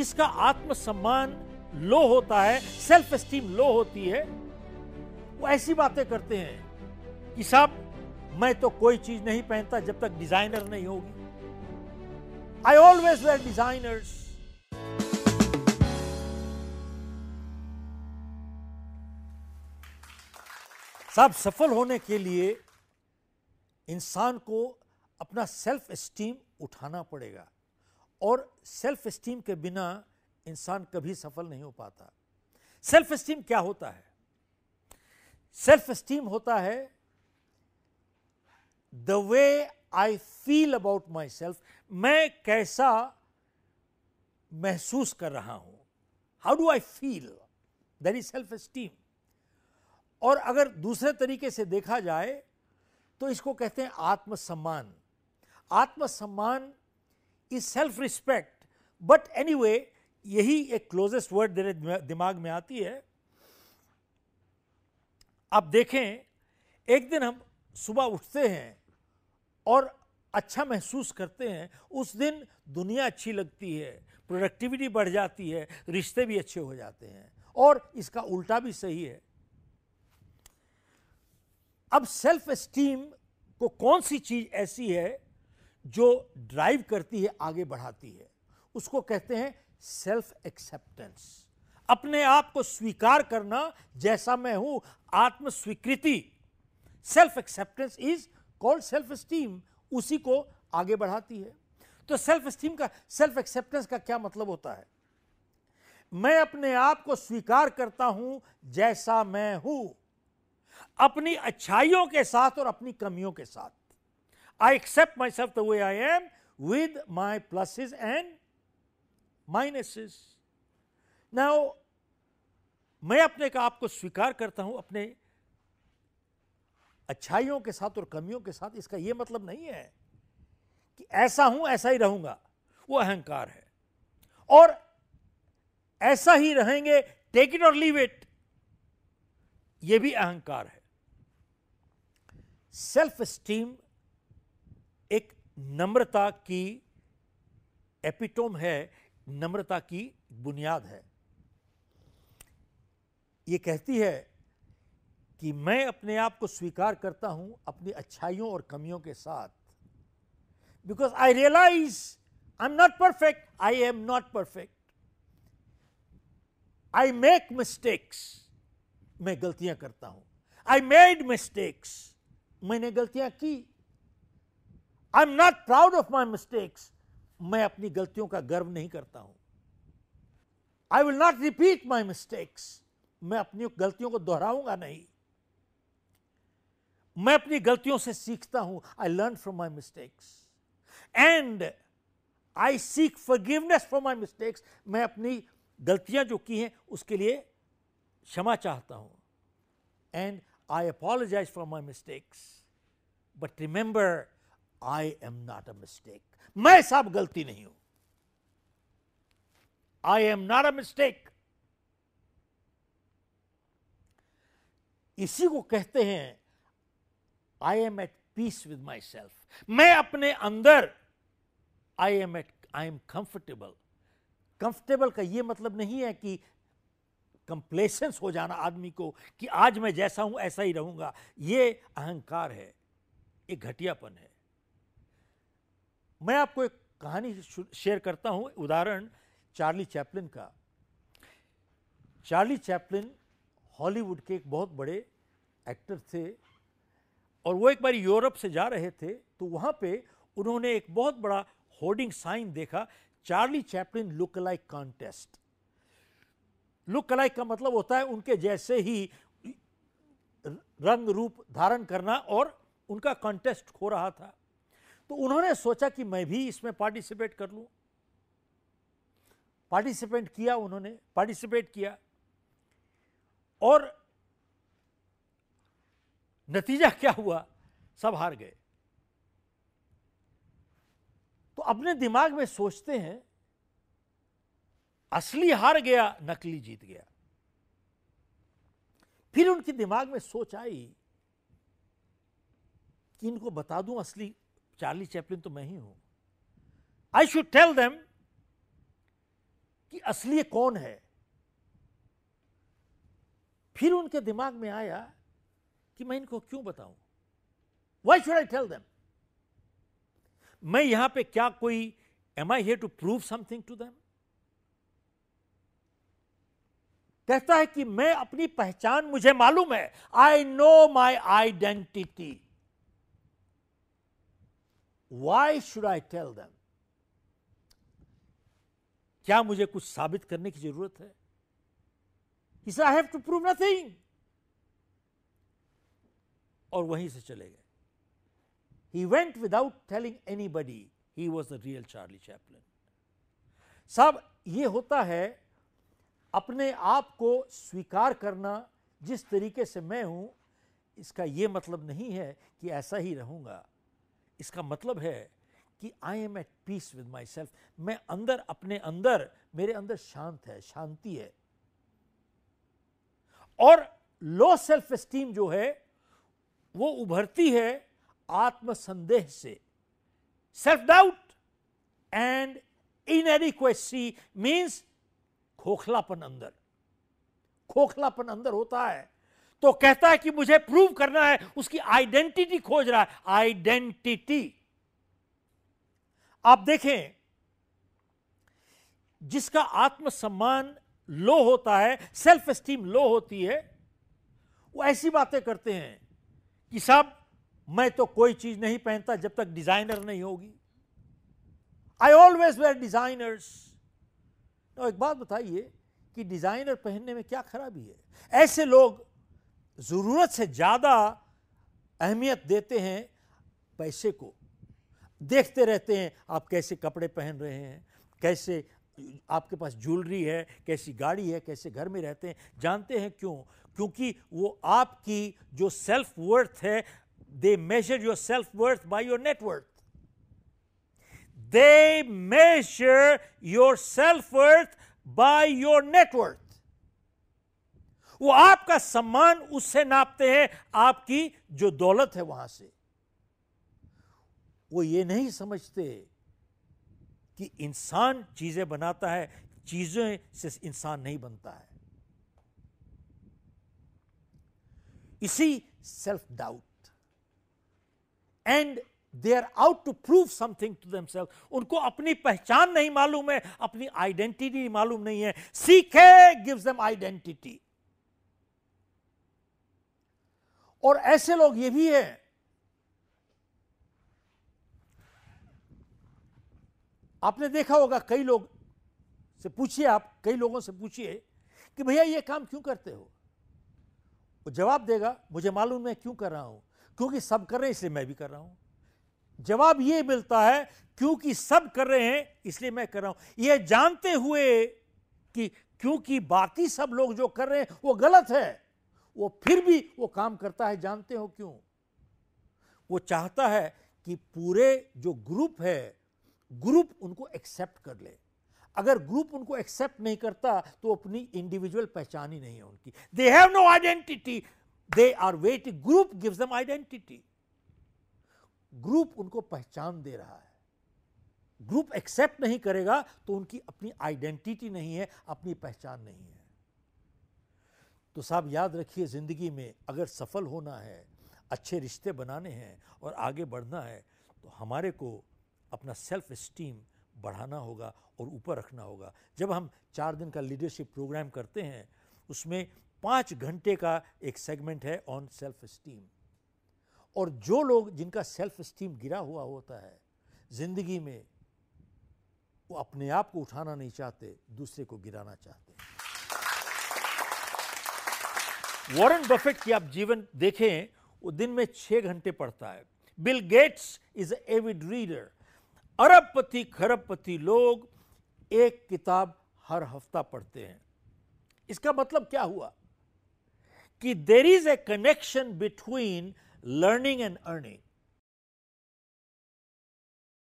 जिसका आत्मसम्मान लो होता है सेल्फ स्टीम लो होती है, वो ऐसी बातें करते हैं कि साहब, मैं तो कोई चीज़ नहीं पहनता जब तक डिज़ाइनर नहीं होगी। आई ऑलवेज वेयर डिजाइनर्स साहब, सफल होने के लिए इंसान को अपना सेल्फ एस्टीम उठाना पड़ेगा। और सेल्फ स्टीम के बिना इंसान कभी सफल नहीं हो पाता। सेल्फ स्टीम क्या होता है? सेल्फ स्टीम होता है the way I feel about myself मैं कैसा महसूस कर रहा हूँ। How do I feel that is self esteem और अगर दूसरे तरीके से देखा जाए तो इसको कहते हैं आत्मसम्मान। आत्मसम्मान is self respect but anyway यही एक क्लोजेस्ट वर्ड मेरे दिमाग में आती है। आप देखें, एक दिन हम सुबह उठते हैं और अच्छा महसूस करते हैं, उस दिन दुनिया अच्छी लगती है प्रोडक्टिविटी बढ़ जाती है, रिश्ते भी अच्छे हो जाते हैं और इसका उल्टा भी सही है। अब सेल्फ एस्टीम को कौन सी चीज़ ऐसी है जो ड्राइव करती है, आगे बढ़ाती है, उसको कहते हैं सेल्फ एक्सेप्टेंस अपने आप को स्वीकार करना, जैसा मैं हूँ आत्म स्वीकृति self acceptance is called self esteem उसी को आगे बढ़ाती है. तो सेल्फ स्टीम का सेल्फ एक्सेप्टेंस का क्या मतलब होता है? मैं अपने आप को स्वीकार करता हूँ, जैसा मैं हूँ. अपनी अच्छाइयों के साथ और अपनी कमियों के साथ. Accept myself the way I am with my pluses and minuses now मैं अपने का आपको स्वीकार करता हूँ अपने अच्छाइयों के साथ और कमियों के साथ, इसका यह मतलब नहीं है कि ऐसा हूँ, ऐसा ही रहूँगा। वो अहंकार है। और ऐसा ही रहेंगे टेक इट और लीव इट यह भी अहंकार है। सेल्फ स्टीम नम्रता की एपिटोम है, नम्रता की बुनियाद है। ये कहती है कि मैं अपने आप को स्वीकार करता हूँ अपनी अच्छाइयों और कमियों के साथ। Because I realise I am not perfect I am not perfect I make mistakes मैं गलतियाँ करता हूँ। आई मेड मिस्टेक्स मैंने गलतियाँ की। I am not proud of my mistakes मैं अपनी गलतियों का गर्व नहीं करता हूँ। I will not repeat my mistakes मैं अपनी गलतियों को दोहराऊँगा नहीं। मैं अपनी गलतियों से सीखता हूँ। I learn from my mistakes and I seek forgiveness for my mistakes मैं अपनी गलतियाँ जो की हैं, उसके लिए क्षमा चाहता हूँ। And I apologise for my mistakes but remember I am not a mistake मैं साहब गलती नहीं हूँ। I am not a mistake इसी को कहते हैं I am at peace with myself मैं अपने अंदर I am at I am comfortable comfortable का यह मतलब नहीं है कि कंप्लेसेंस हो जाना आदमी को कि आज मैं जैसा हूँ, ऐसा ही रहूँगा। यह अहंकार है एक घटियापन है। मैं आपको एक कहानी शेयर करता हूँ। उदाहरण, चार्ली चैपलिन का। चार्ली चैपलिन हॉलीवुड के एक बहुत बड़े एक्टर थे और वो एक बार यूरोप से जा रहे थे तो वहाँ पे उन्होंने एक बहुत बड़ा होर्डिंग साइन देखा, Charlie Chaplin look like contest. Look like का मतलब होता है उनके जैसे ही रंग रूप धारण करना और उनका कॉन्टेस्ट हो रहा था। तो उन्होंने सोचा कि मैं भी इसमें पार्टिसिपेट कर लूँ। पार्टिसिपेट किया उन्होंने पार्टिसिपेट किया। और नतीजा क्या हुआ? सब हार गए। तो अपने दिमाग में सोचते हैं, असली हार गया, नकली जीत गया। फिर उनके दिमाग में सोच आई कि इनको बता दूँ असली चार्ली चैपलिन तो मैं ही हूँ। आई शुड टेल देम कि असली कौन है? फिर उनके दिमाग में आया कि मैं इनको क्यों बताऊँ? Why should I tell them मैं यहाँ पे क्या कोई am I here to prove something to them कहता है कि मैं अपनी पहचान, मुझे मालूम है। I know my identity why should I tell them क्या मुझे कुछ साबित करने की ज़रूरत है? He I have to prove nothing और वहीं से चले गए। He went without telling anybody he was the real Charlie Chaplin साहब, ये होता है अपने आप को स्वीकार करना, जिस तरीके से मैं हूँ, इसका यह मतलब नहीं है कि ऐसा ही रहूँगा। इसका मतलब है कि I am at peace with myself मैं अंदर, अपने अंदर, मेरे अंदर शांत है, शांति है। और लो सेल्फ स्टीम जो है, वो उभरती है आत्मसंदेह से। Self doubt and inadequacy means खोखलापन अंदर। खोखलापन अंदर होता है। तो कहता है कि मुझे प्रूव करना है, उसकी आइडेंटिटी खोज रहा है। आइडेंटिटी आप देखें, जिसका आत्मसम्मान लो होता है सेल्फ एस्टीम लो होती है, वो ऐसी बातें करते हैं कि साहब, मैं तो कोई चीज़ नहीं पहनता जब तक डिज़ाइनर नहीं होगी। आई ऑलवेज वेयर डिजाइनर्स एक बात बताइए कि डिज़ाइनर पहनने में क्या खराबी है? ऐसे लोग ज़रूरत से ज़्यादा अहमियत देते हैं पैसे को। देखते रहते हैं आप कैसे कपड़े पहन रहे हैं, कैसे आपके पास ज्वेलरी है, कैसी गाड़ी है, कैसे घर में रहते हैं, जानते हैं क्यों? क्योंकि वो आपकी जो सेल्फ वर्थ है they measure your self worth by your net worth they measure your self worth by your net worth वो आपका सम्मान उससे नापते हैं, आपकी जो दौलत है वहाँ से। वो ये नहीं समझते कि इंसान चीज़ें बनाता है, चीज़ें से इंसान नहीं बनता है। इसी self doubt and they are out to prove something to them उनको अपनी पहचान नहीं मालूम है, अपनी आइडेंटिटी मालूम नहीं है। सीखे गिव्स देम आइडेंटिटी और ऐसे लोग ये भी हैं। आपने देखा होगा कई लोग से पूछिए आप, कई लोगों से पूछिए कि भैया ये काम क्यों करते हो? वो जवाब देगा, मुझे मालूम मैं क्यों कर रहा हूँ, क्योंकि सब कर रहे हैं, इसलिए मैं भी कर रहा हूँ। जवाब ये मिलता है, क्योंकि सब कर रहे हैं, इसलिए मैं कर रहा हूँ। यह जानते हुए कि क्योंकि बाकी सब लोग जो कर रहे हैं, वो गलत है। वो फिर भी वो काम करता है, जानते हो क्यों? वो चाहता है कि पूरे जो ग्रुप है, ग्रुप उनको एक्सेप्ट कर ले। अगर ग्रुप उनको एक्सेप्ट नहीं करता तो अपनी इंडिविजुअल पहचान ही नहीं है उनकी। They have no identity they are what group gives them identity group उनको पहचान दे रहा है। ग्रुप एक्सेप्ट नहीं करेगा तो उनकी अपनी आइडेंटिटी नहीं है, अपनी पहचान नहीं है। तो साहब याद रखिए, ज़िंदगी में अगर सफल होना है, अच्छे रिश्ते बनाने हैं और आगे बढ़ना है तो हमारे को अपना सेल्फ इस्टीम बढ़ाना होगा और ऊपर रखना होगा। जब हम चार दिन का लीडरशिप प्रोग्राम करते हैं, उसमें पाँच घंटे का एक सेगमेंट है ऑन सेल्फ इस्टीम और जो लोग जिनका सेल्फ स्टीम गिरा हुआ होता है, ज़िंदगी में वो अपने आप को उठाना नहीं चाहते, दूसरे को गिराना चाहते वॉरेन बफेट की आप जीवन देखें, वो दिन में छह घंटे पढ़ता है। Bill Gates is avid reader. अरबपति, खरबपति लोग एक किताब हर हफ़्ता पढ़ते हैं। इसका मतलब क्या हुआ? कि there is a connection between learning and earning